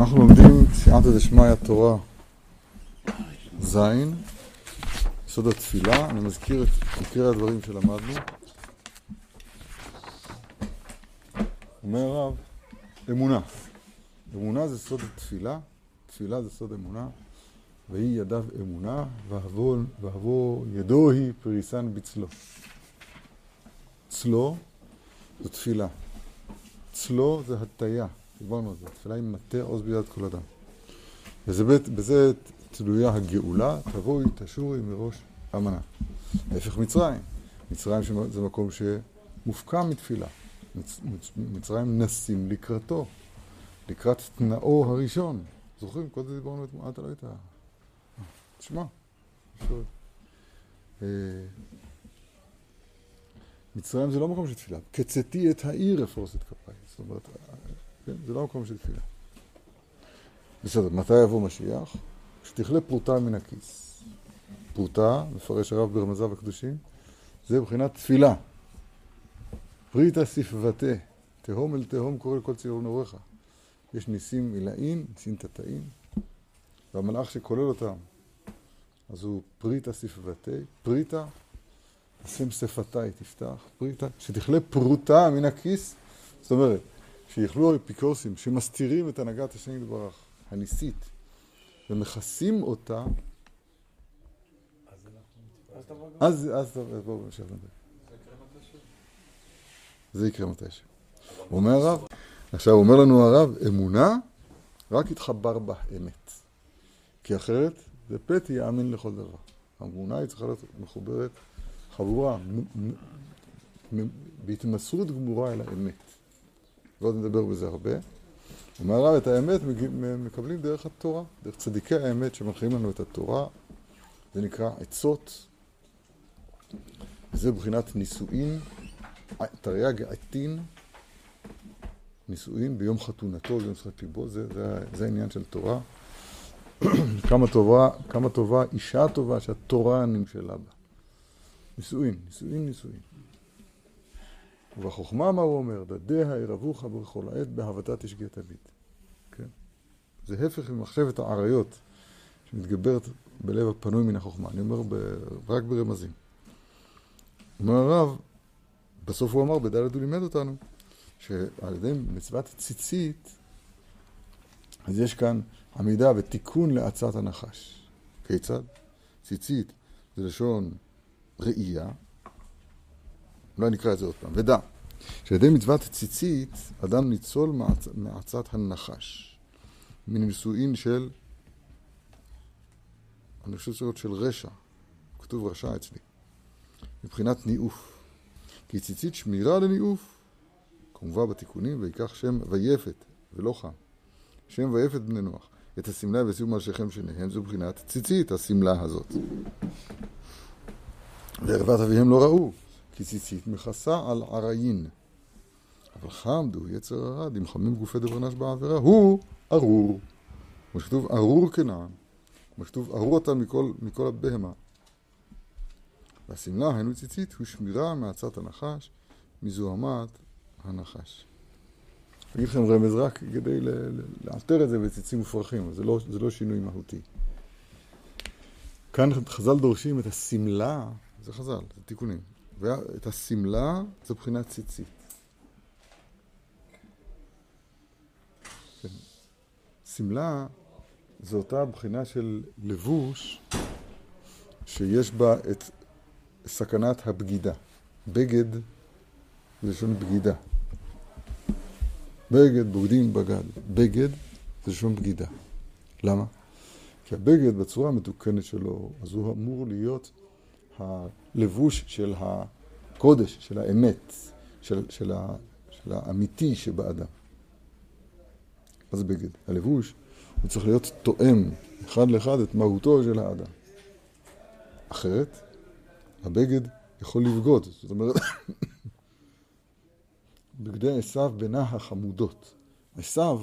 אנחנו לומדים סייעתא דשמיא תורה ז', יסוד התפילה, אני מזכיר את עיקרי הדברים שלמדנו. אומר הרב, אמונה. אמונה זה סוד התפילה, תפילה זה סוד אמונה, ויהי ידיו אמונה, ואהבו ידו היא פריסן בצלו. צלו זו תפילה. צלו זה הטיה. דיברנו על זה, תפילה עם מטה עוז ביד כל אדם. וזה בית, בזה תלויה הגאולה, תבואי, תשורי מראש אמנה. ההפך מצרים. מצרים זה מקום שמופקע מתפילה. מצ, מצ, מצרים נסים לקראתו, לקראת תנאו הראשון. זוכרים? כל זה דיברנו אתמול, אתה לא היית... תשמע. אה, מצרים זה לא מקום של תפילה. קצתי את העיר אפרוס את כפיי. זאת אומרת, כן? זה לא מקום של תפילה. בסדר, מתי יבוא משיח? כשתכלה פרוטה מן הכיס. פרוטה, מפרש הרב ברמזיו הקדושים, זה מבחינת תפילה. פריטה ספבתה, תהום אל תהום קורא לכל ציור נעוריך. יש ניסים עילאין, ניסים תתאים, והמלאך שכולל אותם, אז הוא פריטה ספבתה, פריטה, השם שפתי תפתח, פריטה, שתכלה פרוטה מן הכיס, זאת אומרת, שיכלו האפיקורסים שמסתירים את הנהגת השם יתברך, הניסית, ומכסים אותה, אז אז תבואו בהמשך נדבר. זה יקרה מתישהו. אומר הרב, עכשיו אומר לנו הרב, אמונה, רק יתחבר בה אמת. כי אחרת זה פתי יאמין לכל דבר. האמונה היא צריכה להיות מחוברת, חבורה, בהתמסרות גמורה אל האמת. ועוד נדבר בזה הרבה. אומר הרב, את האמת מקבלים דרך התורה, דרך צדיקי האמת שמנחים לנו את התורה. זה נקרא עצות. זה בחינת נישואין, תרי"ג עטין, נישואין ביום חתונתו, ביום שחק ליבו, זה, זה, זה העניין של תורה. כמה טובה, כמה טובה, אישה טובה שהתורה נמשלה בה. נישואין, נישואין, נישואין. ובחוכמה מה הוא אומר? דדיה ירבוך בכל העת בהבתה תשגה תביט. כן? זה הפך ממחשבת האריות שמתגברת בלב הפנוי מן החוכמה. אני אומר ב... רק ברמזים. אומר הרב, בסוף הוא אמר, בדלת הוא לימד אותנו, שעל ידי מצוות ציצית, אז יש כאן עמידה ותיקון לעצת הנחש. כיצד? ציצית זה לשון ראייה, אולי נקרא את זה עוד פעם. ודע, שעל ידי מצוות ציצית, אדם ניצול מעצ... מעצת הנחש. מן נישואין של, אני חושב שזה של רשע. כתוב רשע אצלי. מבחינת ניאוף. כי ציצית שמירה לניאוף, כמובן בתיקונים, ויקח שם ויפת, ולא חם. שם ויפת בני נוח. את השמלה וסיום על שכם שניהם, זו מבחינת ציצית, השמלה הזאת. וערוות אביהם לא ראו. כי ציצית מכסה על עריין. אבל חמדו יצר הרע, דמחמם גופי דברנש בעבירה, הוא ארור. כמו שכתוב ארור כנען, כמו שכתוב ארור אתה מכל, מכל הבהמה. והשמלה, היינו ציצית, הוא שמירה מעצת הנחש, מזוהמת הנחש. אני אגיד לכם רמז רק כדי לאלתר את זה בציצים מופרכים, זה לא, זה לא שינוי מהותי. כאן חז"ל דורשים את השמלה, זה חז"ל, זה תיקונים. ואת השמלה זו בחינת ציצית. כן. שמלה זו אותה בחינה של לבוש שיש בה את סכנת הבגידה. בגד זה לשון בגידה. בגד, בוגדים, בגד. בגד זה לשון בגידה. למה? כי הבגד בצורה המתוקנת שלו, אז הוא אמור להיות הלבוש של הקודש, של האמת, של, של, ה, של האמיתי שבאדם. זה בגד? הלבוש הוא צריך להיות תואם אחד לאחד את מהותו של האדם. אחרת, הבגד יכול לבגוד. זאת אומרת, בגדי עשיו בנה החמודות. עשיו,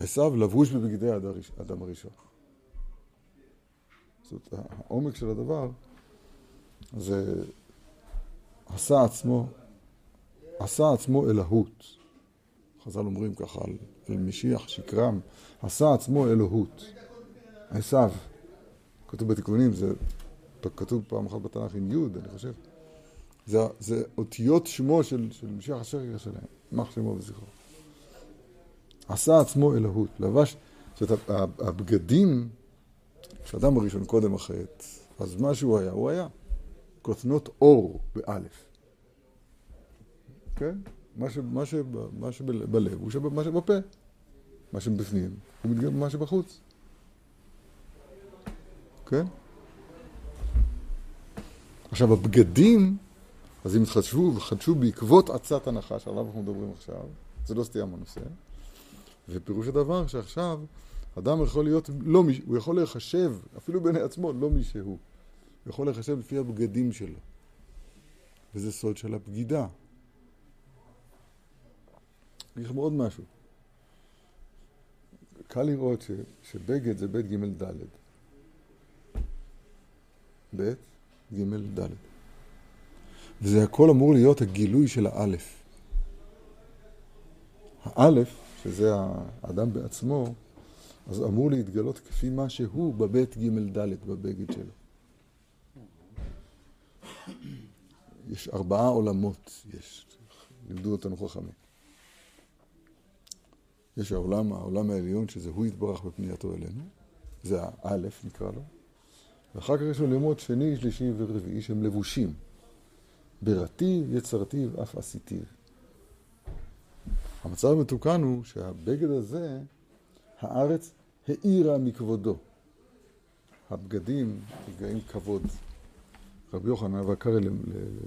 עשיו לבוש בבגדי האדם הראשון. זאת העומק של הדבר זה עשה עצמו, עשה עצמו אלוהות. חז"ל אומרים ככה על של משיח שקרם, עשה עצמו אלוהות. עשיו. כתוב בתיקונים, זה כתוב פעם אחת בתנ"ך עם י', אני חושב. זה, זה אותיות שמו של, של משיח השקר שלהם, יימח שמו וזכרו. עשה עצמו אלוהות, לבש, זאת אומרת, הבגדים, כשאדם הראשון קודם החטא, אז מה שהוא היה, הוא היה. כותנות אור באלף. כן? מה, ש, מה, ש, מה שבלב הוא שב, מה שבפה. מה שבפנים הוא מתגלה במה שבחוץ. כן? עכשיו, הבגדים, אז אם התחדשו וחדשו בעקבות עצת הנחש, שעליו אנחנו מדברים עכשיו, זה לא סטייה מהנושא, ופירוש הדבר שעכשיו אדם יכול להיות לא מי, הוא יכול להיחשב, אפילו בעיני עצמו, לא מי שהוא. יכול להיחשב לפי הבגדים שלו. וזה סוד של הבגידה. אני אגיד עוד משהו. קל לראות ש, שבגד זה בית ג' ד'. בית ג' ד'. וזה הכל אמור להיות הגילוי של האלף. האלף, שזה האדם בעצמו, אז אמור להתגלות כפי מה שהוא בבית ג' ד', בבגד שלו. יש ארבעה עולמות, יש, לימדו אותנו חכמים. יש העולם, העולם העליון, שזה הוא יתברך בפנייתו אלינו, זה האלף נקרא לו, ואחר כך יש עולמות שני, שלישי ורביעי שהם לבושים. ברטיב, יצרתיו, אף עשיתיו. המצב המתוקן הוא שהבגד הזה, הארץ האירה מכבודו. הבגדים נגעים כבוד. רבי יוחנן היה קרא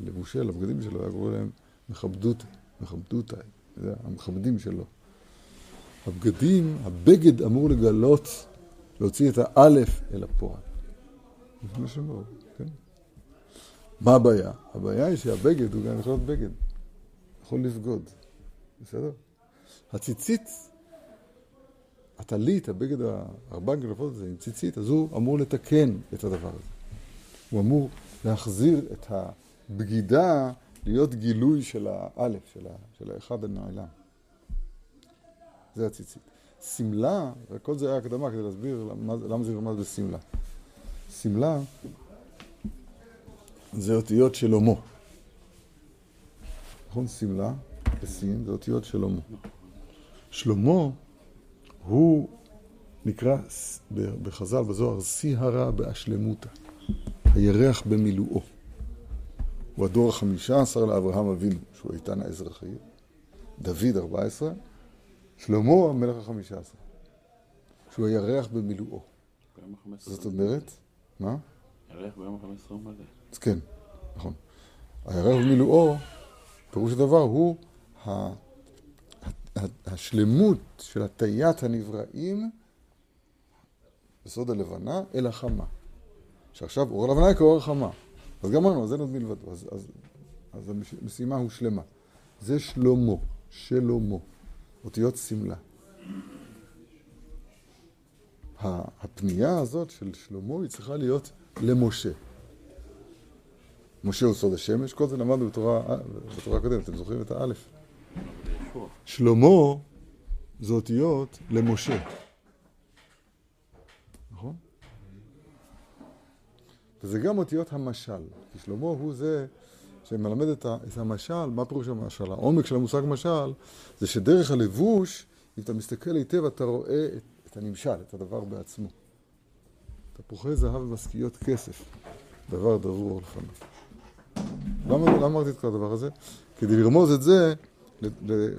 לבושי, לבגדים שלו, היה קורא להם מכבדות, מכבדותיי, זה המכבדים שלו. הבגדים, הבגד אמור לגלות, להוציא את האלף אל הפועל. לפני שמור, כן? מה הבעיה? הבעיה היא שהבגד הוא גם יכול להיות בגד. יכול לבגוד, בסדר? הציצית, הטלית, הבגד, ארבע גלפות הזה עם ציצית, אז הוא אמור לתקן את הדבר הזה. הוא אמור להחזיר את הבגידה להיות גילוי של האלף, של, של האחד הנעלם. זה הציצית. שמלה, וכל זה היה הקדמה כדי להסביר למה, למה זה נרמז בשמלה. שמלה זה אותיות של הומו. נכון? שמלה בסין זה אותיות של הומו. שלמה הוא נקרא בחז"ל בזוהר שיא הרע באשלמותא, הירח במילואו. הוא הדור החמישה עשר לאברהם אבינו, שהוא איתן האזרחי, דוד ארבע עשרה, שלמה המלך החמישה עשר, שהוא הירח במילואו. זאת אומרת, מה? הירח ביום ה-15 הוא מלא. אז כן, נכון. הירח במילואו, פירוש הדבר הוא השלמות של הטיית הנבראים בסוד הלבנה אל החמה. שעכשיו אור הלבנה כאור החמה. אז גמרנו, זה עוד מלבדו. אז, אז, אז המשימה הושלמה. זה שלמה, שלמה, אותיות שמלה. הפנייה הזאת של שלמה היא צריכה להיות למשה. משה הוא סוד השמש, כל זה למדנו בתורה, בתורה הקודמת, אתם זוכרים את האלף? שלמה זה אותיות למשה. נכון? וזה גם אותיות המשל, כי שלמה הוא זה שמלמד את, המשל, מה פירוש המשל? העומק של המושג משל זה שדרך הלבוש, אם אתה מסתכל היטב, אתה רואה את, את הנמשל, את הדבר בעצמו. תפוחי זהב ומשכיות כסף, דבר דבור לפניו. למה, למה אמרתי את כל הדבר הזה? כדי לרמוז את זה,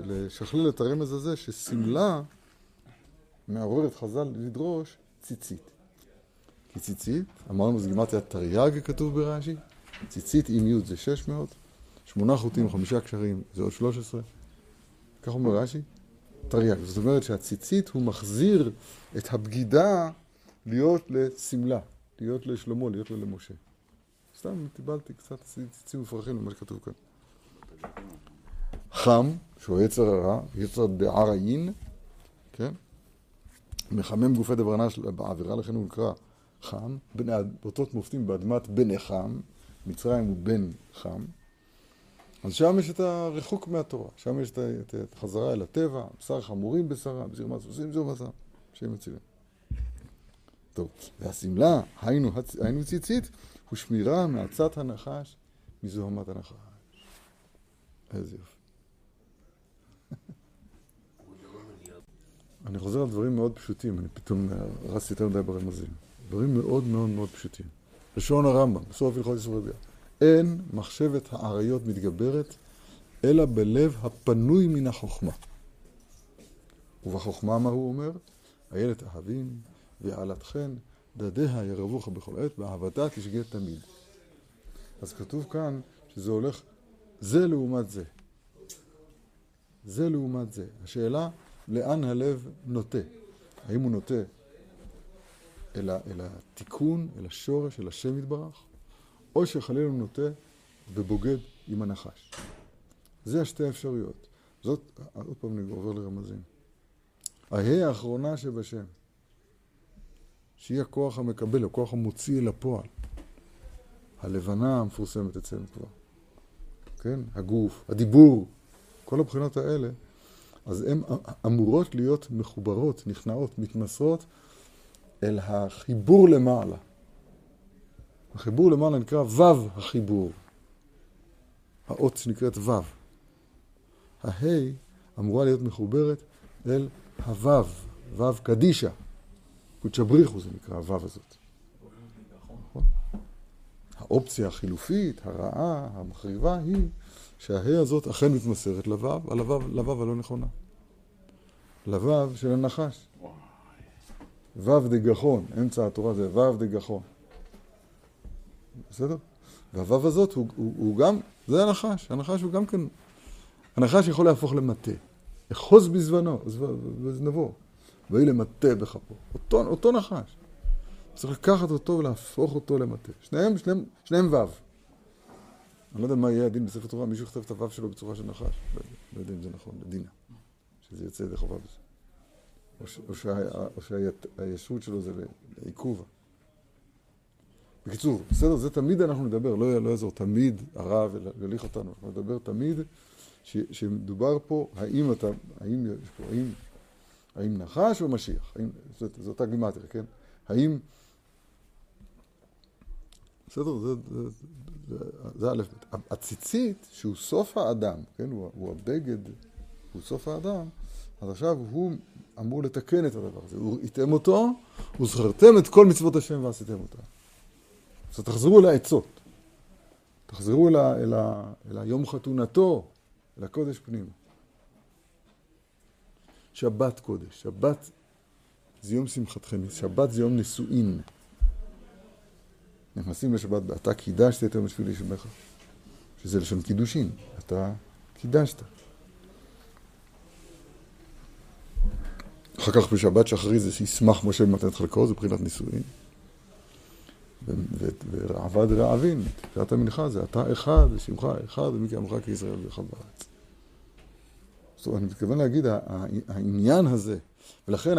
לשכלל את הרמז הזה, ששמלה מעוררת חז"ל לדרוש ציצית. כי ציצית, אמרנו, זה גימטריה תרי"ג כתוב ברש"י, ציצית עם י' זה 600, שמונה חוטים, חמישה קשרים, זה עוד 13. כך אומר רש"י, תרי"ג. זאת אומרת שהציצית הוא מחזיר את הבגידה להיות לשמלה, להיות לשלמה, להיות לו למשה. סתם טיבלתי קצת ציצים מפרחים למה שכתוב כאן. חם, שהוא יצר הרע, יצר דער עין, כן? מחמם גופי דברנה בעבירה, לכן הוא נקרא חם. באותות מופתים באדמת בן חם, מצרים הוא בן חם. אז שם יש את הריחוק מהתורה, שם יש את החזרה אל הטבע, בשר חמורים בשרה, בזרמת סוסים זו בשר, שהם מצילים. טוב, והשמלה, היינו, היינו ציצית, הוא שמירה מעצת הנחש מזוהמת הנחש. איזה יופי. אני חוזר על דברים מאוד פשוטים, אני פתאום רצתי יותר מדי ברמזים. דברים מאוד מאוד מאוד פשוטים. לשון הרמב"ם, בסוף הלכות ישראל ביד. אין מחשבת האריות מתגברת, אלא בלב הפנוי מן החוכמה. ובחוכמה מה הוא אומר? איילת אהבים, ועלת חן, דדיה ירבוך בכל עת, באהבתה תשגה תמיד. אז כתוב כאן שזה הולך זה לעומת זה. זה לעומת זה. השאלה, לאן הלב נוטה? האם הוא נוטה אל, אל התיקון, אל השורש, אל השם יתברך, או שחלילה הוא נוטה ובוגד עם הנחש. זה השתי האפשרויות. זאת, עוד פעם אני עובר לרמזים. ההא האחרונה שבשם, שהיא הכוח המקבל, הכוח המוציא אל הפועל. הלבנה המפורסמת אצלנו כבר. כן? הגוף, הדיבור, כל הבחינות האלה, אז הן אמורות להיות מחוברות, נכנעות, מתמסרות אל החיבור למעלה. החיבור למעלה נקרא וו החיבור. האות נקראת וו. ההי אמורה להיות מחוברת אל הוו, וו קדישה. קודשא בריחו זה נקרא הוו הזאת. האופציה החילופית, הרעה, המחריבה, היא שההא הזאת אכן מתמסרת לוו, הלוו הלא נכונה. לוו של הנחש. וו דגחון, אמצע התורה זה וו דגחון. בסדר? והוו הזאת הוא, הוא, הוא גם, זה הנחש, הנחש הוא גם כן, הנחש יכול להפוך למטה. אחוז בזמנו, בזנבו, ויהי למטה בכפו. אותו, אותו נחש. צריך לקחת אותו ולהפוך אותו למטה. שניהם, שניהם, שניהם וו. אני לא יודע מה יהיה הדין בספר תורה, מישהו יכתב את הוו שלו בצורה של נחש. לא, לא יודע אם זה נכון, לדינה. שזה יוצא ידי חובה בזה. או שהישות שלו זה לעיכובה. בקיצור, בסדר, זה תמיד אנחנו נדבר, לא, לא יעזור, תמיד הרב יוליך אותנו, אנחנו נדבר תמיד שמדובר פה, האם אתה, האם יש פה, האם, האם נחש או משיח, האם, זאת, זאת אותה גימטריה, כן? האם, בסדר, זה, זה, זה, זה א', הציצית, שהוא סוף האדם, כן, הוא, הוא הבגד, הוא סוף האדם, אז עכשיו הוא אמור לתקן את הדבר הזה. הוא איתם אותו, וזכרתם את כל מצוות השם ועשיתם אותה. אז תחזרו אל העצות. תחזרו אל, ה, אל, ה, אל היום חתונתו, אל הקודש פנימה. שבת קודש, שבת זה יום שמחתכם, שבת זה יום נישואין. נכנסים לשבת, אתה קידשת את יום השביעי לשמך, שזה לשון קידושין, אתה קידשת. אחר כך בשבת שחרית זה שישמח משה במתנת חלקו, זה מבחינת נישואין. ועבד רעבין, תפילת המנחה זה אתה אחד ושמך אחד ומי כעמך כישראל ואחד בארץ. זאת אומרת, אני מתכוון להגיד, העניין הזה, ולכן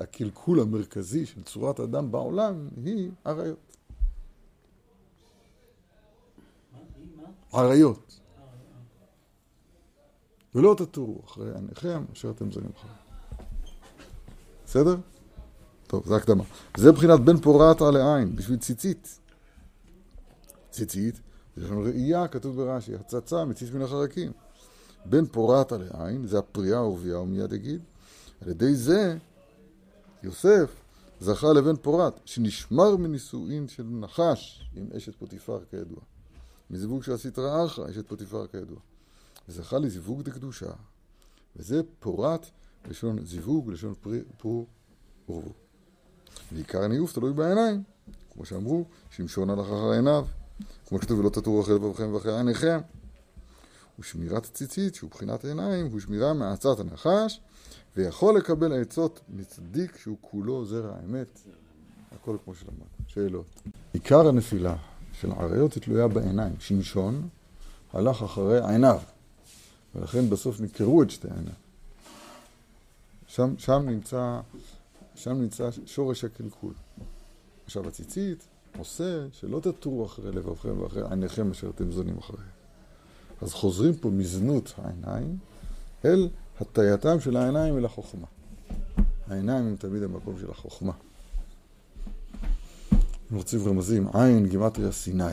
הקלקול המרכזי של צורת אדם בעולם היא עריות. עריות. ולא תטורו אחרי עניכם אשר אתם זונים אחריהם. בסדר? טוב, זו הקדמה. זה מבחינת בן פורטה לעין, בשביל ציצית. ציצית, יש לנו ראייה, כתוב ברש"י, הצצה, מציץ מן החרקים. בן פורטה לעין, זה הפריאה ורבייה, הוא מיד יגיד. על ידי זה, יוסף זכה לבן פורת, שנשמר מנישואין של נחש עם אשת פוטיפר כידוע. מזיווג של הסטרא אחרא, אשת פוטיפר כידוע. וזכה לזיווג דקדושה. וזה פורת לשון זיווג, לשון פרי, פור ורבו. ועיקר הניאוף תלוי בעיניים, כמו שאמרו, שמשון הלך אחר עיניו, כמו שכתוב, ולא תטורו אחרי לבבכם ואחרי עיניכם. ושמירת הציצית, שהוא בחינת עיניים, הוא שמירה מעצת הנחש, ויכול לקבל עצות מצדיק שהוא כולו זרע האמת. הכל כמו שלמד. שאלות. עיקר הנפילה של עריות היא תלויה בעיניים. שמשון הלך אחרי עיניו, ולכן בסוף נקרו את שתי עיניו. שם, שם נמצא שם נמצא שורש הקלקול. עכשיו הציצית עושה שלא תטורו אחרי לבבכם ואחרי עיניכם אשר אתם זונים אחריהם. אז חוזרים פה מזנות העיניים אל הטייתם של העיניים אל החוכמה. העיניים הם תמיד המקום של החוכמה. אם רוצים רמזים, עין גימטריה סיני.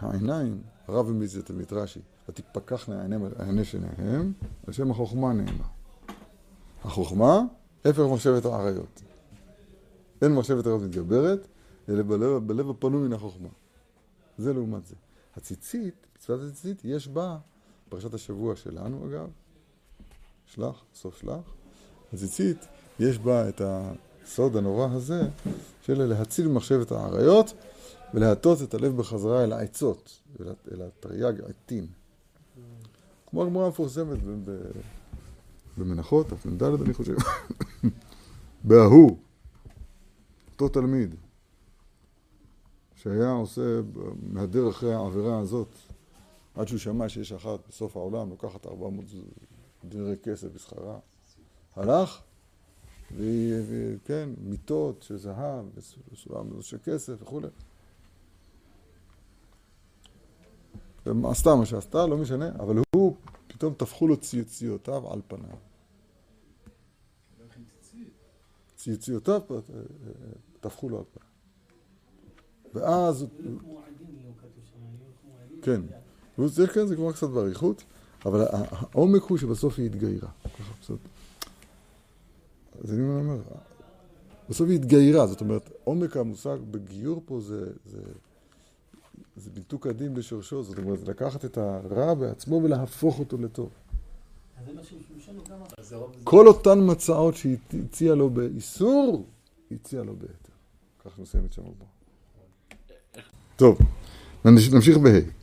העיניים, הרב המליץ את המדרשי, ותפקחנה עיני שניהם, על שם החוכמה נאמר. החוכמה, הפך מחשבת האריות. אין מחשבת האריות מתגברת, אלא בלב, בלב הפנוי מן החוכמה. זה לעומת זה. הציצית, מצוות הציצית, יש בה, פרשת השבוע שלנו אגב, שלח, סוף שלח, הציצית, יש בה את הסוד הנורא הזה של להציל מחשבת האריות ולהטות את הלב בחזרה אל העצות, אל התרי"ג עטין. כמו הגמרא המפורסמת במנחות, מ"ד אני חושב, בהוא, אותו תלמיד, שהיה עושה, מהדר אחרי העבירה הזאת, עד שהוא שמע שיש אחת בסוף העולם, לוקחת 400 דברי כסף בשכרה. הלך, וכן, מיטות של זהב, של כסף וכולי. עשתה מה שעשתה, לא משנה, אבל הוא, פתאום טפחו לו ציוציותיו על פניו. ציוציותיו טפחו לו על פניו. ואז... כן, זה כן, זה כבר קצת באריכות, אבל העומק הוא שבסוף היא התגיירה. אז אני אומר, בסוף היא התגיירה, זאת אומרת, עומק המושג בגיור פה זה, זה, זה ביטוק הדין בשורשו, זאת אומרת, לקחת את הרע בעצמו ולהפוך אותו לטוב. כל אותן מצעות שהיא הציעה לו באיסור, היא הציעה לו בהיתר. כך נסיים את שם הבא. טוב, נמשיך בה'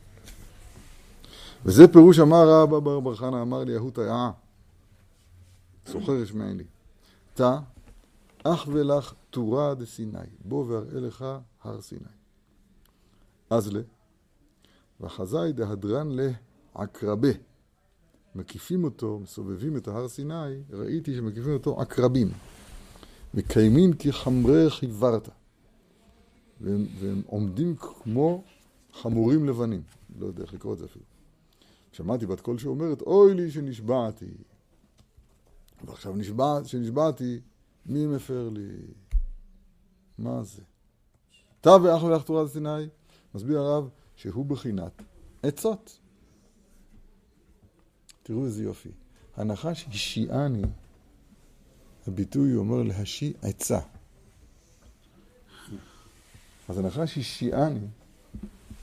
וזה פירוש אמר רבא בר בר חנא אמר לי ההוא תאה סוחר ישמעאל לי תא אך ולך תורה דסיני בוא ואראה לך הר סיני אז לה וחזאי דהדרן לעקרבה מקיפים אותו, מסובבים את ההר סיני, ראיתי שמקיפים אותו עקרבים מקיימים כחמרי חיוורת והם, והם עומדים כמו חמורים לבנים לא יודע איך לקרוא את זה אפילו שמעתי בת קול שאומרת, אוי לי שנשבעתי. ועכשיו נשבע, שנשבעתי, מי מפר לי? מה זה? תא ואח ולך תורת סיני, מסביר הרב שהוא בחינת עצות. תראו איזה יופי. הנחש השיעני, הביטוי אומר להשיע עצה. אז הנחש השיעני,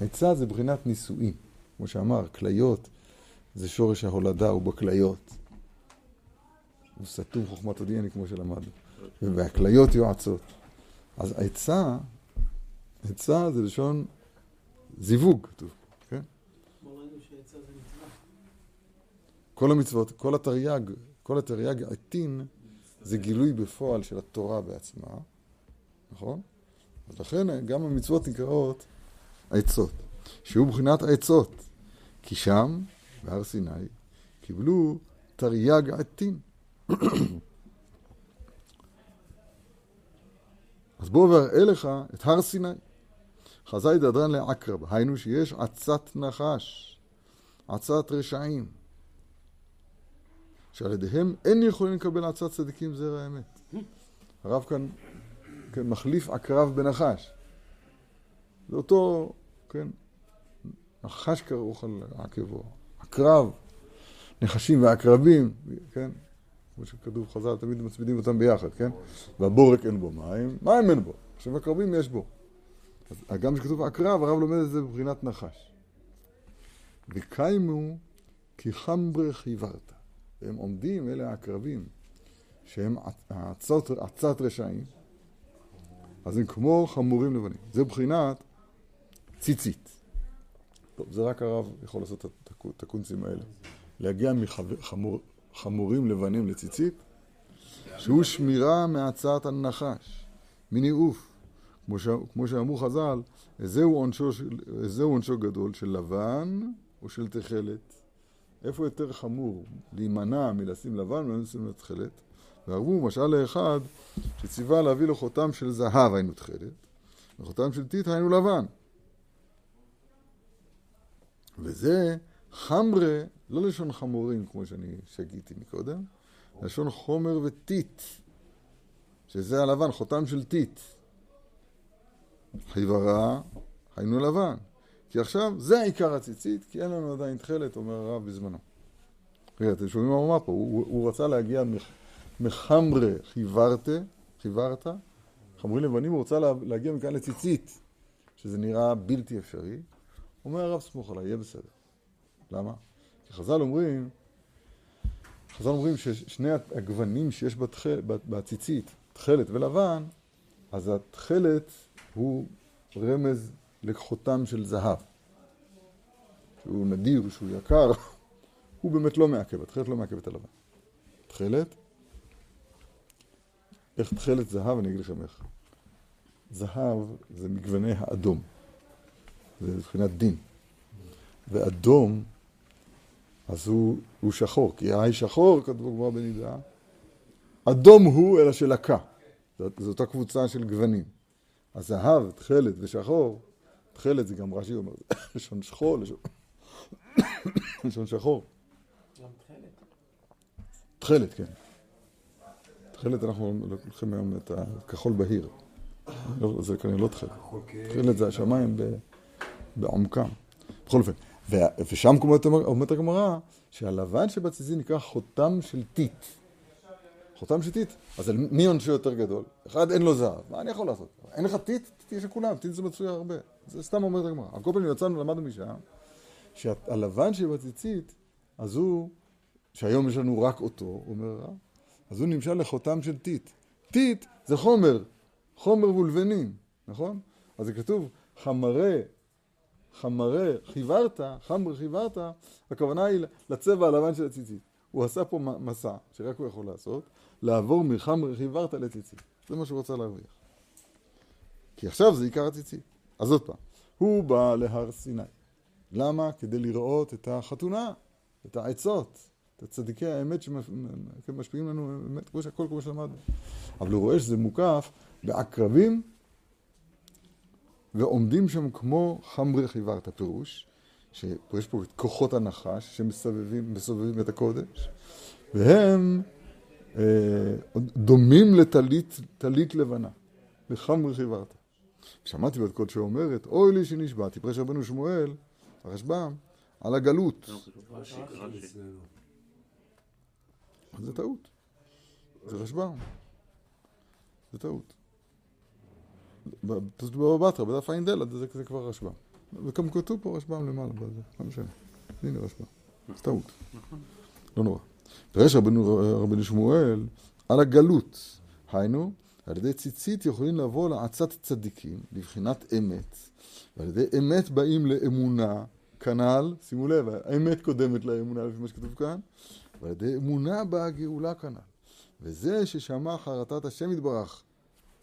עצה זה בחינת נישואין. כמו שאמר, כליות זה שורש ההולדה, הוא בכליות. הוא סתום חוכמת הדיאני כמו שלמדנו. והכליות יועצות. אז עצה, עצה זה לשון זיווג, כתוב פה, כן? כל המצוות, כל התרי"ג, כל התרי"ג עטין זה גילוי בפועל של התורה בעצמה, נכון? אז לכן גם המצוות נקראות עצות, שהוא מבחינת העצות, כי שם בהר סיני, קיבלו תרי"ג עטין. אז בואו ואראה לך את הר סיני. חזאי דדרן לעקרב, היינו שיש עצת נחש, עצת רשעים, שעל ידיהם אין יכולים לקבל עצת צדיקים זרע האמת. הרב כאן כן, מחליף עקרב בנחש. זה אותו, כן, נחש כרוך על עקבו. הקרב, נחשים ועקרבים, כן? כמו שכתוב חז"ל, תמיד מצמידים אותם ביחד, כן? והבורק אין בו מים, מים אין בו. עכשיו עקרבים יש בו. אז גם כשכתוב עקרב, הרב לומד את זה בבחינת נחש. וקיימו כי חמברה חיוורת. והם עומדים, אלה העקרבים, שהם עצות, עצת רשעים, אז הם כמו חמורים לבנים. זה בחינת ציצית. טוב, זה רק הרב יכול לעשות את הקונצים האלה. להגיע מחמורים לבנים לציצית, שהוא שמירה מהצעת הנחש, מניאוף. כמו, שאמרו חז"ל, זהו עונשו, עונשו גדול של לבן או של תכלת. איפה יותר חמור להימנע מלשים לבן ולשים לתכלת? והרבו משל לאחד שציווה להביא לו חותם של זהב היינו תכלת, וחותם של טיט היינו לבן. וזה חמרה, לא לשון חמורים כמו שאני שגיתי מקודם, לשון חומר וטיט, שזה הלבן, חותם של טיט. חיוורה, היינו לבן. כי עכשיו זה עיקר הציצית, כי אין לנו עדיין תכלת, אומר הרב בזמנו. רגע, אתם שומעים מה הוא אמר פה? הוא, הוא רצה להגיע מחמרה חיוורתה, חיוורתה, חמורים לבנים, הוא רוצה להגיע מכאן לציצית, שזה נראה בלתי אפשרי. אומר הרב, סמוך עליי, יהיה בסדר. למה? כי חז"ל אומרים, חז"ל אומרים ששני הגוונים שיש בתחל, בציצית, תכלת ולבן, אז התכלת הוא רמז לחותם של זהב. שהוא נדיר, שהוא יקר, הוא באמת לא מעכב, התכלת לא מעכב את הלבן. תכלת, איך תכלת זהב, אני אגיד לכם איך. זהב זה מגווני האדום. זה מבחינת דין. ואדום, אז הוא, הוא שחור, כי האי שחור, כתבו כבר בנידה, אדום הוא אלא שלקה. זאת, זאת אותה קבוצה של גוונים. הזהב, תכלת ושחור, תכלת זה גם רש"י אומר, לשון שחור, לשון, לשון שחור. גם תכלת? תכלת, כן. תכלת אנחנו לוקחים היום את הכחול בהיר. לא, זה כנראה לא תכלת. תכלת זה השמיים בעומקם. בכל אופן, ושם אומרת הגמרא שהלבן שבציצית נקרא חותם של טיט. חותם של טיט. אז על מי עונשו יותר גדול? אחד אין לו זהב, מה אני יכול לעשות? אין לך טיט? טיט יש לכולם, טיט זה מצוי הרבה. זה סתם אומרת הגמרא. על כל פנים יצאנו, למדנו משם, שהלבן שבציצית, אז הוא, שהיום יש לנו רק אותו, אומר הרב, אז הוא נמשל לחותם של טיט. טיט זה חומר, חומר ולבנים, נכון? אז זה כתוב, חמרה, חמרה, חיוורת, חמר חיוורת, הכוונה היא לצבע הלבן של הציצית. הוא עשה פה מסע, שרק הוא יכול לעשות, לעבור מחמר חיוורת לציצית. זה מה שהוא רוצה להרוויח. כי עכשיו זה עיקר הציצית. אז עוד פעם, הוא בא להר סיני. למה? כדי לראות את החתונה, את העצות, את צדיקי האמת שמשפיעים לנו, באמת, כמו שהכל כמו שלמדנו. אבל הוא רואה שזה מוקף בעקרבים ועומדים שם כמו חמרי חיוורת, הפירוש, שיש פה את כוחות הנחש שמסובבים את הקודש, והם דומים לטלית לבנה, לחמרי חיוורת. שמעתי בת קודשו אומרת, אוי לי שנשבעתי, פרש רבנו שמואל, הרשב"ם, על הגלות. זה טעות. זה רשב"ם. זה טעות. בבבא בתרא, בדף ע"ד, זה כבר רשב"ם. וגם כתוב פה רשב"ם למעלה, לא משנה. הנה רשב"ם. זה טעות. לא נורא. פרש רבנו שמואל על הגלות. היינו, על ידי ציצית יכולים לבוא לעצת צדיקים, לבחינת אמת, ועל ידי אמת באים לאמונה, כנ"ל, שימו לב, האמת קודמת לאמונה לפי מה שכתוב כאן, ועל ידי אמונה באה גאולה כנ"ל. וזה ששמע חרטת השם יתברך,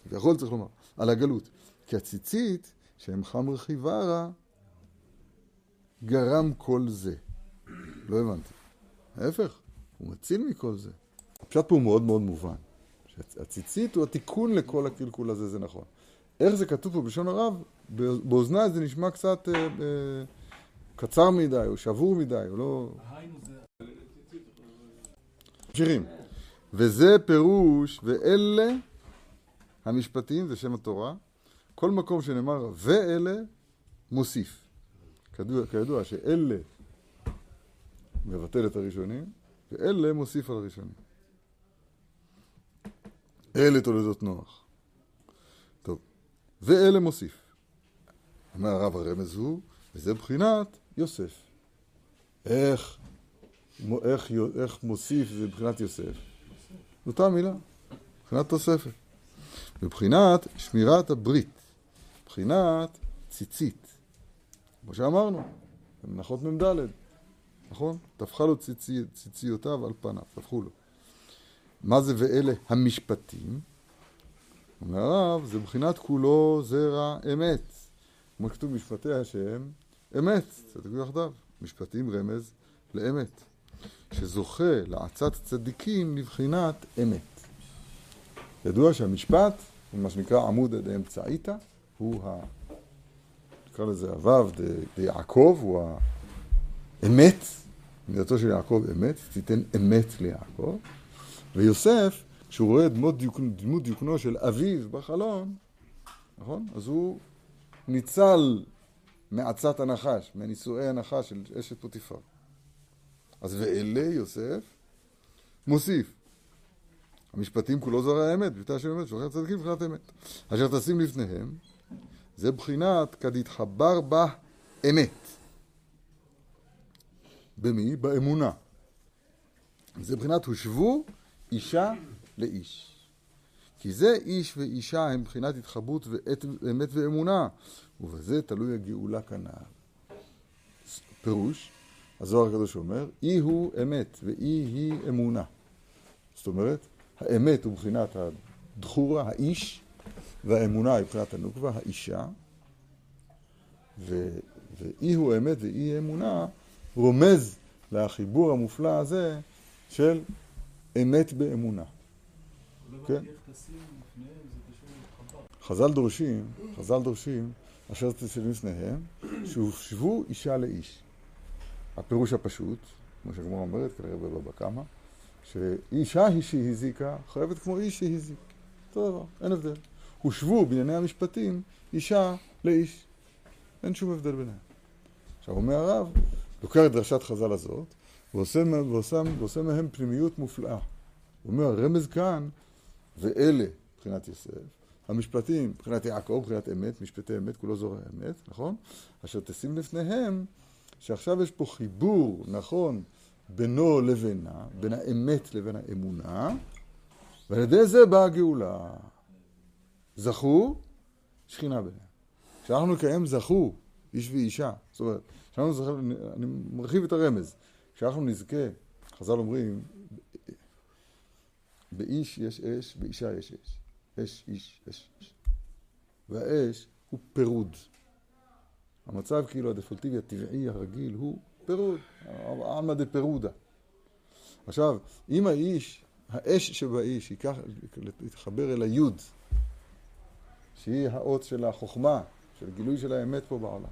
כביכול צריך לומר, על הגלות. כי הציצית, שהם חמר חיוורה, גרם כל זה. לא הבנתי. ההפך, הוא מציל מכל זה. הפשט פה הוא מאוד מאוד מובן. שהציצית הוא התיקון לכל הקלקול הזה, זה נכון. איך זה כתוב פה בלשון הרב, באוזניי זה נשמע קצת אה, אה, קצר מדי, או שבור מדי, או לא... ממשיכים. וזה פירוש, ואלה המשפטים, זה שם התורה, כל מקום שנאמר ואלה, מוסיף. כידוע, כידוע שאלה מבטל את הראשונים, ואלה מוסיף על הראשונים. אלה תולדות נוח. טוב, ואלה מוסיף. אומר הרב הרמז הוא, וזה בחינת יוסף. איך, איך, איך מוסיף זה מבחינת יוסף? זו אותה מילה, מבחינת תוספת. מבחינת שמירת הברית, מבחינת ציצית. כמו שאמרנו, מנחות מ"ד, נכון? טפחה לו ציצי, ציציותיו על פניו, טפחו לו. מה זה ואלה המשפטים? אומר הרב, זה מבחינת כולו זרע אמת. כמו שכתוב משפטי השם, אמת, צדקו יחדיו. משפטים רמז לאמת. שזוכה לעצת צדיקים לבחינת אמת. ידוע שהמשפט מה שנקרא עמוד דאמצעיתא, הוא ה... נקרא לזה הוו דיעקב, הוא אמת, מידתו של יעקב אמת, תיתן אמת ליעקב, ויוסף, כשהוא רואה דמות, דיוק, דמות דיוקנו של אביו בחלון, נכון? אז הוא ניצל מעצת הנחש, מנישואי הנחש של אשת פוטיפר. אז ואלה יוסף מוסיף. המשפטים כולו זרע האמת, ביתה של אמת, שולחי הצדיקים מבחינת אמת. אשר תשים לפניהם, זה בחינת כדתחבר בה אמת. במי? באמונה. זה בחינת הושבו אישה לאיש. כי זה איש ואישה הם בחינת התחברות ואמת ואמונה, ובזה תלוי הגאולה כנ"ל. פירוש, הזוהר הקדוש אומר, אי הוא אמת ואי היא אמונה. זאת אומרת, האמת הוא בחינת הדחורה, האיש, והאמונה היא בחינת הנוקבה, האישה, ואי הוא אמת ואי אמונה רומז לחיבור המופלא הזה של אמת באמונה. כן? חז"ל דורשים, חז"ל דורשים, אשר תצלם לפניהם, שהושבו אישה לאיש. הפירוש הפשוט, כמו שהגמרא אומרת, כנראה בבבא קמא, שאישה היא שהזיקה, חייבת כמו איש שהזיק. אותו דבר, אין הבדל. הושבו בענייני המשפטים אישה לאיש. אין שום הבדל ביניהם. עכשיו אומר הרב, לוקח את דרשת חז"ל הזאת, ועושה, ועושה, ועושה מהם פנימיות מופלאה. הוא אומר, הרמז כאן, ואלה, מבחינת יוסף, המשפטים, מבחינת יעקב, מבחינת אמת, משפטי אמת, כולו זורע אמת, נכון? אשר תשים לפניהם, שעכשיו יש פה חיבור, נכון, בינו לבינה, בין האמת לבין האמונה, ועל ידי זה באה הגאולה. זכו, שכינה ביניהם. כשאנחנו נקיים זכו, איש ואישה, זאת אומרת, כשאנחנו זכו, אני מרחיב את הרמז, כשאנחנו נזכה, חז"ל אומרים, באיש יש אש, באישה יש אש. אש, איש, אש, אש. והאש הוא פירוד. המצב כאילו הדפולטיבי הטבעי הרגיל הוא פירוד, עלמא דפירודה. עכשיו, אם האיש, האש שבאיש, ייקח, יתחבר אל היוד, שהיא האות של החוכמה, של גילוי של האמת פה בעולם,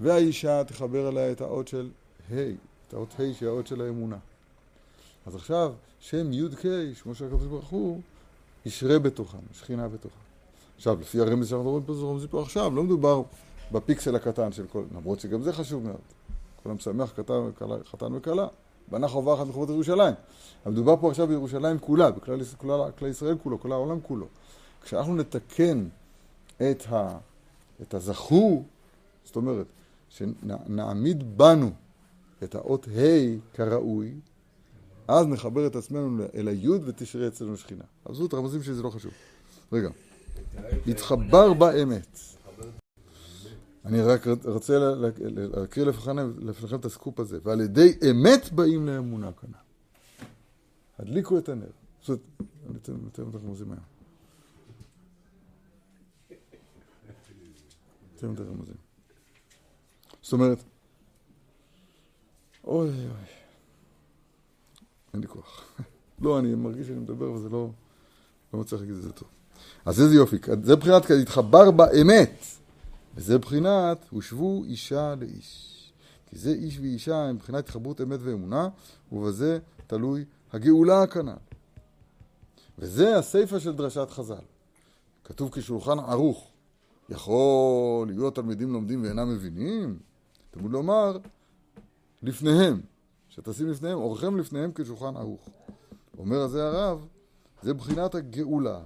והאישה תחבר אליה את האות של ה', את האות ה' שהיא האות של האמונה. אז עכשיו, שם י' ק', כמו שהקדוש ברוך הוא, ישרה בתוכם, שכינה בתוכם. עכשיו, לפי הרמז שאנחנו רואים פה, זה רומזים פה עכשיו, לא מדובר בפיקסל הקטן של כל, למרות שגם זה חשוב מאוד. כל המשמח חתן וכלה, בנה חובה אחת מחובות ירושלים. אבל מדובר פה עכשיו בירושלים כולה, בכלל כלל, כלל ישראל כולו, כל העולם כולו. כשאנחנו נתקן את, ה, את הזכור, זאת אומרת, שנעמיד בנו את האות ה' כראוי, אז נחבר את עצמנו אל היוד ותשרה אצלנו שכינה. אז זאת רמזים שזה לא חשוב. רגע. התחבר באמת. אני רק רוצה להקריא לפניכם את הסקופ הזה. ועל ידי אמת באים לאמונה כאן. הדליקו את הנר. זאת, אני אתן את הרמזים היום. אתן את הרמזים. זאת אומרת, אוי אוי. אין לי כוח. לא, אני מרגיש שאני מדבר, וזה לא... לא מצליח להגיד את זה טוב. אז איזה יופי. זה בחינת התחבר באמת. וזה בחינת הושבו אישה לאיש. כי זה איש ואישה הם בחינת התחברות אמת ואמונה, ובזה תלוי הגאולה הכנ"ל. וזה הסיפא של דרשת חז"ל. כתוב כשולחן ערוך. יכול להיות תלמידים לומדים ואינם מבינים? תלמוד לומר, לפניהם. שתשים לפניהם, אורכם לפניהם כשולחן ערוך. אומר הזה הרב, זה בחינת הגאולה,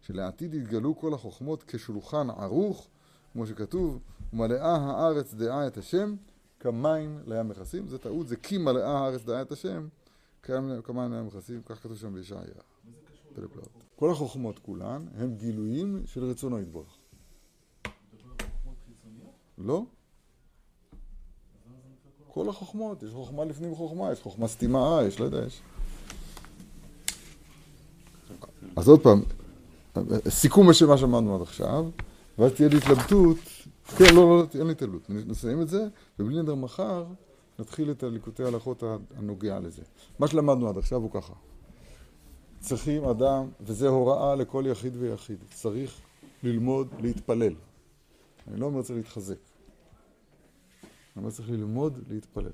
שלעתיד יתגלו כל החוכמות כשולחן ערוך, כמו שכתוב, ומלאה הארץ דעה את השם, כמים לים מכסים. זה טעות, זה כי מלאה הארץ דעה את השם, כמים לים מכסים, כך כתוב שם בישעיה. כל החוכמות כולן הם גילויים של רצונו יתברך. לא. כל החוכמות, יש חוכמה לפנים חוכמה, יש חוכמה סתימה, יש, לא יודע, יש. אז עוד פעם, סיכום של מה שאמרנו עד עכשיו, ואז תהיה לי התלבטות, כן, לא, לא, אין לי התלבטות, נסיים את זה, ובלי נדר מחר נתחיל את הליקוטי ההלכות הנוגע לזה. מה שלמדנו עד עכשיו הוא ככה, צריכים אדם, וזה הוראה לכל יחיד ויחיד, צריך ללמוד להתפלל. אני לא אומר צריך להתחזק. למה צריך ללמוד להתפלל?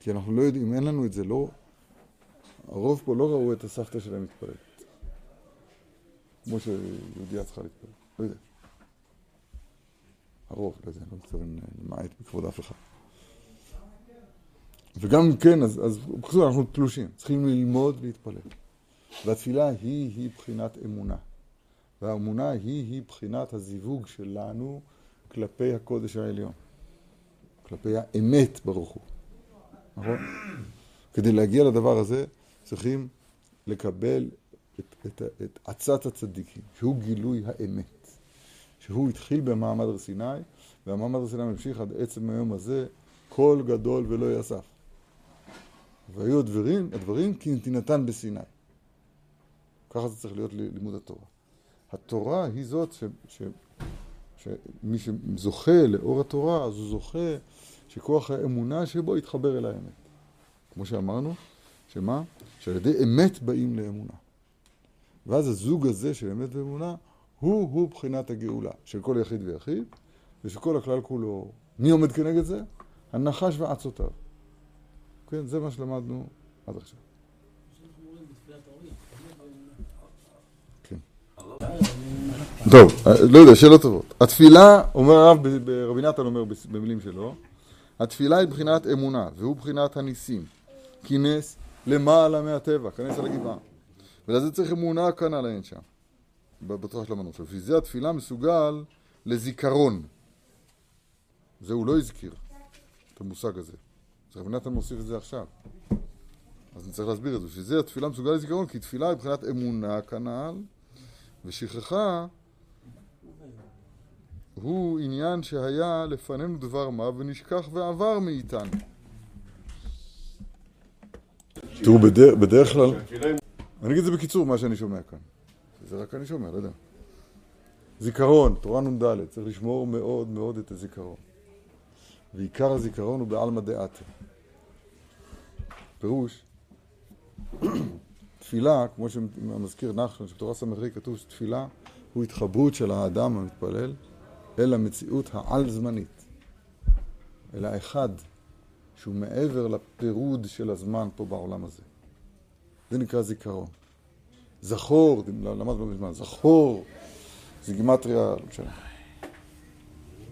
כי אנחנו לא יודעים, אין לנו את זה, לא... הרוב פה לא ראו את הסבתא שלהם מתפללת. כמו שיהודייה צריכה להתפלל. לא יודע. הרוב, לא יודע, לא מתכוון למעט בכבוד אף אחד. וגם כן, אז, אז בקיצור, אנחנו תלושים, צריכים ללמוד להתפלל. והתפילה היא-היא בחינת אמונה. והאמונה היא-היא בחינת הזיווג שלנו כלפי הקודש העליון. כלפי האמת ברוך הוא. נכון? כדי להגיע לדבר הזה צריכים לקבל את, את, את עצת הצדיקים, שהוא גילוי האמת. שהוא התחיל במעמד הר סיני, והמעמד הר סיני ממשיך עד עצם היום הזה, קול גדול ולא יסף. והיו הדברים, הדברים כי נתינתן בסיני. ככה זה צריך להיות לימוד התורה. התורה היא זאת ש, ש, שמי שזוכה לאור התורה, אז הוא זוכה שכוח האמונה שבו יתחבר אל האמת. כמו שאמרנו, שמה? שעל ידי אמת באים לאמונה. ואז הזוג הזה של אמת ואמונה הוא-הוא בחינת הגאולה של כל יחיד ויחיד, ושל כל הכלל כולו. מי עומד כנגד זה? הנחש ועצותיו. כן, זה מה שלמדנו עד עכשיו. טוב, לא יודע, שאלות טובות. התפילה, אומר הרב, רבי נתן אומר במילים שלו, התפילה היא בחינת אמונה, והוא בחינת הניסים. כינס למעלה מהטבע, כנס על הגבעה. ולזה צריך אמונה כאן על העין שם, בתורה של המנות. בשביל זה התפילה מסוגל לזיכרון. זה הוא לא הזכיר, את המושג הזה. רבי נתן מוסיף את זה עכשיו. אז נצטרך להסביר את זה. בשביל זה התפילה מסוגל לזיכרון, כי תפילה היא מבחינת אמונה כנ"ל, ושכחה הוא עניין שהיה לפנינו דבר מה ונשכח ועבר מאיתנו. תראו, בדרך, כלל, אני אגיד את זה בקיצור, מה שאני שומע כאן. זה רק אני שומע, לא יודע. זיכרון, תורה נ"ד, צריך לשמור מאוד מאוד את הזיכרון. ועיקר הזיכרון הוא בעלמא דעתה. פירוש, תפילה, כמו שמזכיר נחשון, שבתורה ס"ה כתוב שתפילה הוא התחברות של האדם המתפלל אל המציאות העל-זמנית, אל האחד שהוא מעבר לפירוד של הזמן פה בעולם הזה. זה נקרא זיכרון. זכור, למדנו בזמן, זכור, זה גימטריה, לא משנה.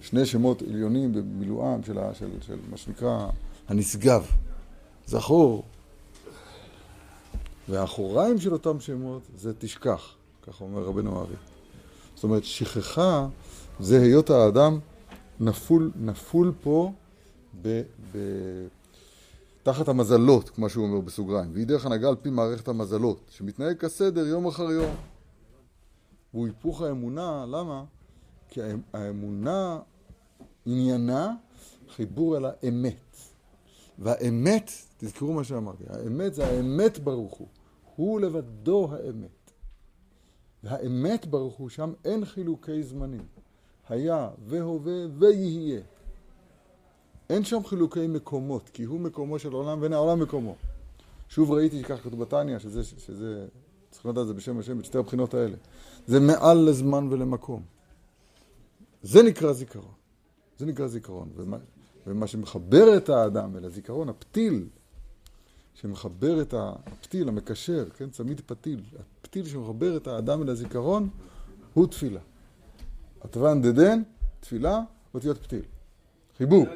שני שמות עליונים במילואם של, של, של מה שנקרא הנשגב. זכור. והאחוריים של אותם שמות זה תשכח, ככה אומר רבנו ארי. זאת אומרת, שכחה זה היות האדם נפול, נפול פה ב, ב, תחת המזלות, כמו שהוא אומר בסוגריים, והיא דרך הנהגה על פי מערכת המזלות, שמתנהג כסדר יום אחר יום. והוא היפוך האמונה, למה? כי האמונה עניינה חיבור אל האמת. והאמת, תזכרו מה שאמרתי, האמת זה האמת ברוך הוא. הוא לבדו האמת. והאמת ברוך הוא, שם אין חילוקי זמנים. היה והווה ויהיה. אין שם חילוקי מקומות, כי הוא מקומו של העולם ואין העולם מקומו. שוב ראיתי שכך כתוב בתניא, שזה, שזה, צריך לדעת את זה בשם השם, את שתי הבחינות האלה. זה מעל לזמן ולמקום. זה נקרא זיכרון. זה נקרא זיכרון. ומה, ומה שמחבר את האדם אל הזיכרון, הפתיל, שמחבר את הפתיל, המקשר, כן, צמיד פתיל, הפתיל שמחבר את האדם אל הזיכרון, הוא תפילה. עטוון דדן, תפילה, אותיות פתיל. חיבור,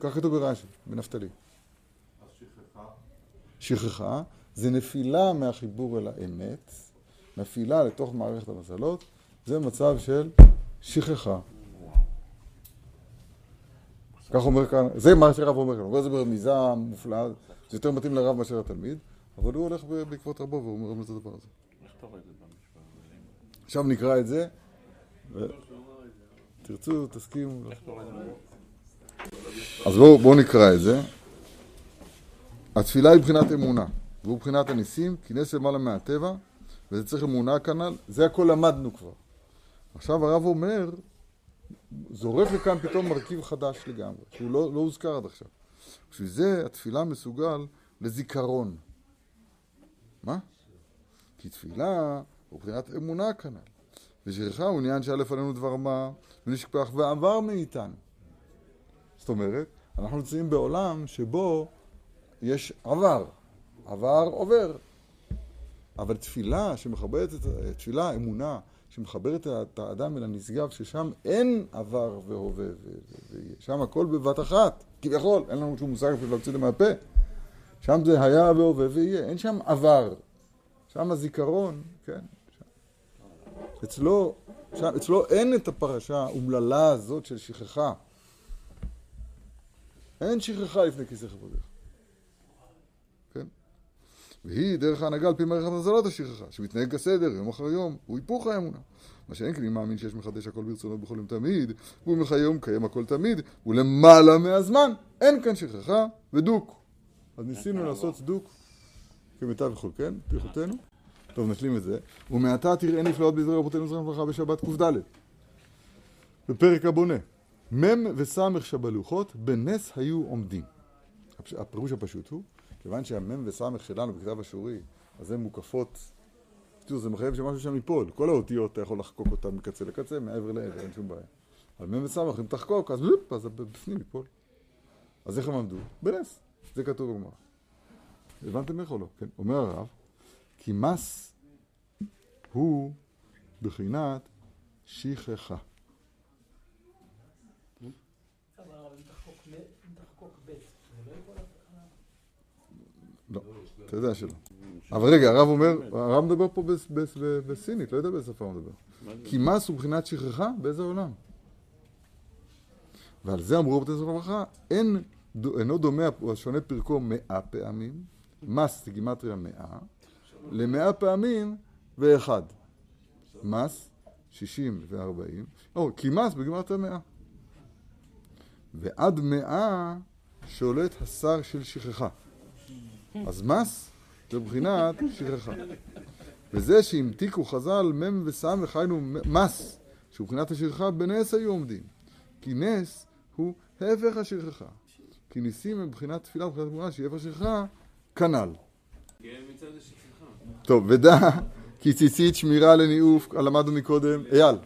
כך כתוב ברש"י, בנפתלי. שכחה זה נפילה מהחיבור אל האמת, נפילה לתוך מערכת המזלות, זה מצב של שכחה. כך אומר כאן, זה מה שהרב אומר כאן, הוא אומר את זה ברמיזה מופלאה, זה יותר מתאים לרב מאשר לתלמיד, אבל הוא הולך בעקבות רבו והוא אומר את הדבר הזה. עכשיו נקרא את זה, תרצו, תסכימו. אז בואו בוא נקרא את זה. התפילה היא מבחינת אמונה, והוא מבחינת הניסים, כינס למעלה מהטבע, וזה צריך אמונה כנ"ל, זה הכל למדנו כבר. עכשיו הרב אומר, זורק לכאן פתאום מרכיב חדש לגמרי, שהוא לא, לא הוזכר עד עכשיו. בשביל זה התפילה מסוגל לזיכרון. מה? כי תפילה הוא מבחינת אמונה כנ"ל. ושכחה הוא עניין שהיה לפנינו דבר מה, ונשכח ועבר מאיתנו. זאת אומרת, אנחנו נמצאים בעולם שבו יש עבר, עבר עובר. אבל תפילה שמחברת את, תפילה, אמונה, שמחברת את האדם אל הנשגב, ששם אין עבר והווה ויהיה. שם הכל בבת אחת, כביכול, אין לנו שום מושג אפילו להוציא את זה מהפה. שם זה היה והווה ויהיה, אין שם עבר. שם הזיכרון, כן. שם. אצלו, שם, אצלו אין את הפרשה האומללה הזאת של שכחה. אין שכחה לפני כיסא כבודך. כן? והיא דרך ההנהגה על פי מערכת מזלות השכחה, שמתנהג כסדר יום אחר יום, הוא היפוך האמונה. מה שאין כן, אני מאמין שיש מחדש הכל ברצונות בכל יום תמיד, והוא מחיה ומקיים הכל תמיד, ולמעלה מהזמן אין כאן שכחה ודוק. אז ניסינו לעשות דוק כמיטב יכול, כן? ביכולתנו. טוב, נשלים את זה. ומעתה תראה נפלאות בזרע רבותינו זרם ברכה בשבת קד. בפרק הבונה. מ' וס' שבלוחות בנס היו עומדים. הפירוש הפשוט הוא, כיוון שהמ' וס' שלנו בכתב השורי, אז הן מוקפות, תראו, זה מחייב שמשהו שם ייפול. כל האותיות, אתה יכול לחקוק אותן מקצה לקצה, מעבר לעבר, אין שום בעיה. על מ' וס' אם תחקוק, אז בפנים ייפול. אז איך הם עמדו? בנס. זה כתוב בגמרא. הבנתם איך או לא? כן. אומר הרב, כי מס הוא בחינת שכחה. לא, אתה יודע שלא. אבל רגע, הרב אומר, הרב מדבר פה בסינית, לא יודע באיזה שפה הוא מדבר. כי מס הוא בחינת שכחה באיזה עולם. ועל זה אמרו בתי ספר ברכה, אין, אינו דומה, הוא שונה פרקו מאה פעמים, מס זה גימטריה מאה, למאה פעמים ואחד. מס, שישים וארבעים, או, כי מס בגימטריה מאה. ועד מאה שולט השר של שכחה. אז מס זה מבחינת שכחה. וזה שהמתיקו חז"ל מ' וס' היינו מס, שהוא השכחה, בנס היו עומדים. כי נס הוא הפך השכחה. כי ניסים הם מבחינת תפילה מבחינת תמונה שהיא הפך השכחה, כנ"ל. טוב, ודע כי ציצית שמירה לניאוף, למדנו מקודם, אייל,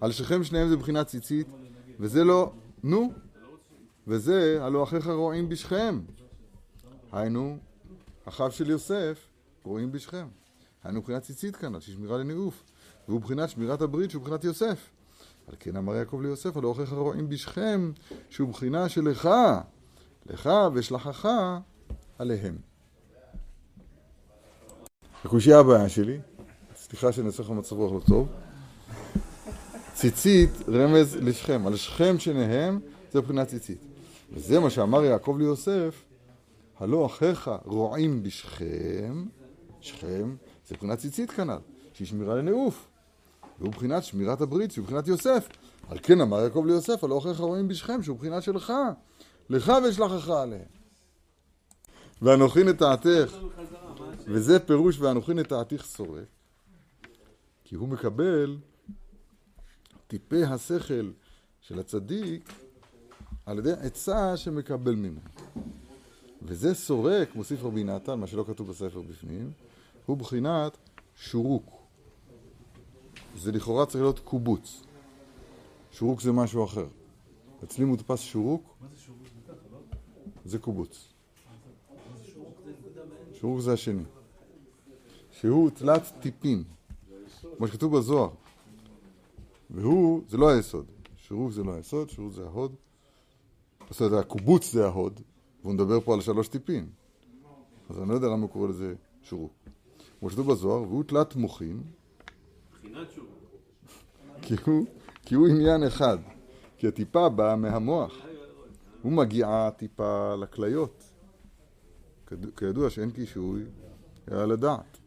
על שכם שניהם זה מבחינת ציצית, וזה לא, נו, וזה הלא אחיך רועים בשכם. היינו, אחיו של יוסף רועים בשכם. היינו מבחינת ציצית כאן, שהיא שמירה לניאוף. והוא מבחינת שמירת הברית שהוא מבחינת יוסף. על כן אמר יעקב ליוסף, הלא אחיך רועים בשכם, שהוא מבחינה שלך, לך ושלחך עליהם. הקושייה הבאה שלי, סליחה שאני עושה לך מצב רוח לא טוב, ציצית רמז לשכם, על שכם שניהם זה מבחינת ציצית. וזה מה שאמר יעקב ליוסף, הלא אחיך רועים בשכם, שכם, זה מבחינת ציצית כנ"ל, שהיא שמירה לנעוף. והוא מבחינת שמירת הברית, שהוא מבחינת יוסף. על כן אמר יעקב ליוסף, הלא אחיך רועים בשכם, שהוא מבחינת שלך, לך ואשלחך עליהם. ואנוכי נטעתך, וזה פירוש ואנוכי נטעתך שורק, כי הוא מקבל טיפי השכל של הצדיק על ידי עצה שמקבל ממנו. וזה סורק, מוסיף רבי נתן, מה שלא כתוב בספר בפנים, הוא בחינת שורוק. זה לכאורה צריך להיות קובוץ. שורוק זה משהו אחר. אצלי מודפס שורוק. מה זה שורוק? זה קובוץ. שורוק זה השני. שהוא תלת טיפין. כמו שכתוב בזוהר. והוא, זה לא היסוד. שורוק זה לא היסוד, שורוק זה ההוד. אומרת, הקובוץ זה ההוד, והוא מדבר פה על שלוש טיפין. אז אני לא יודע למה הוא קורא לזה שורוק. כמו שכתוב בזוהר, והוא תלת מוחין. כי הוא, כי הוא עניין אחד. כי הטיפה באה מהמוח. הוא מגיעה טיפה לכליות. כידוע שאין קישוי אלא לדעת.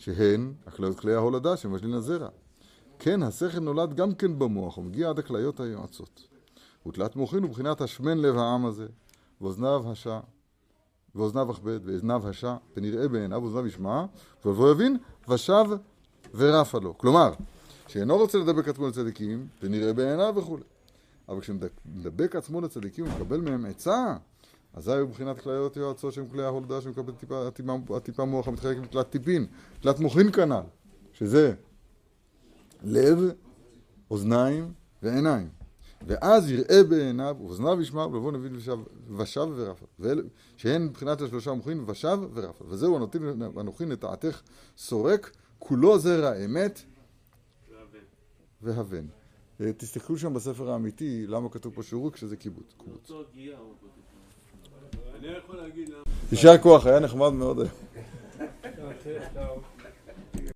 שהן כלי ההולדה שמשלין הזרע. כן, השכל נולד גם כן במוח, הוא מגיע עד הכליות היועצות. ותלת מוחין הוא מבחינת השמן לב העם הזה, ואוזניו השע, ואוזניו אכבד, ואזניו השע, ונראה בעיניו, ואוזניו ישמע, ובוא יבין, ושב ורפה לו. כלומר, שאינו רוצה לדבק עצמו לצדיקים, ונראה בעיניו וכולי. אבל כשמדבק עצמו לצדיקים ומקבל מהם עצה, אזי הוא מבחינת כליות יועצות שהם כלי ההולדה שמקבל טיפה, הטיפה, מוח המתחלק עם תלת טיפין, תלת מוחין כנ"ל, שזה לב, אוזניים ועיניים. ואז יראה בעיניו, ובאוזניו ישמע, ולבוא נביא ושב, ושב ורפל. שהן מבחינת השלושה מוחין, ושב ורפל. וזהו הנותין אנוכי נטעתך סורק, כולו זרע אמת והבן. אה, תסתכלו שם בספר האמיתי, למה כתוב פה שורוק, שזה קיבוץ. קיבוץ. אני יכול להגיד למה. יישר כוח, היה נחמד מאוד היום.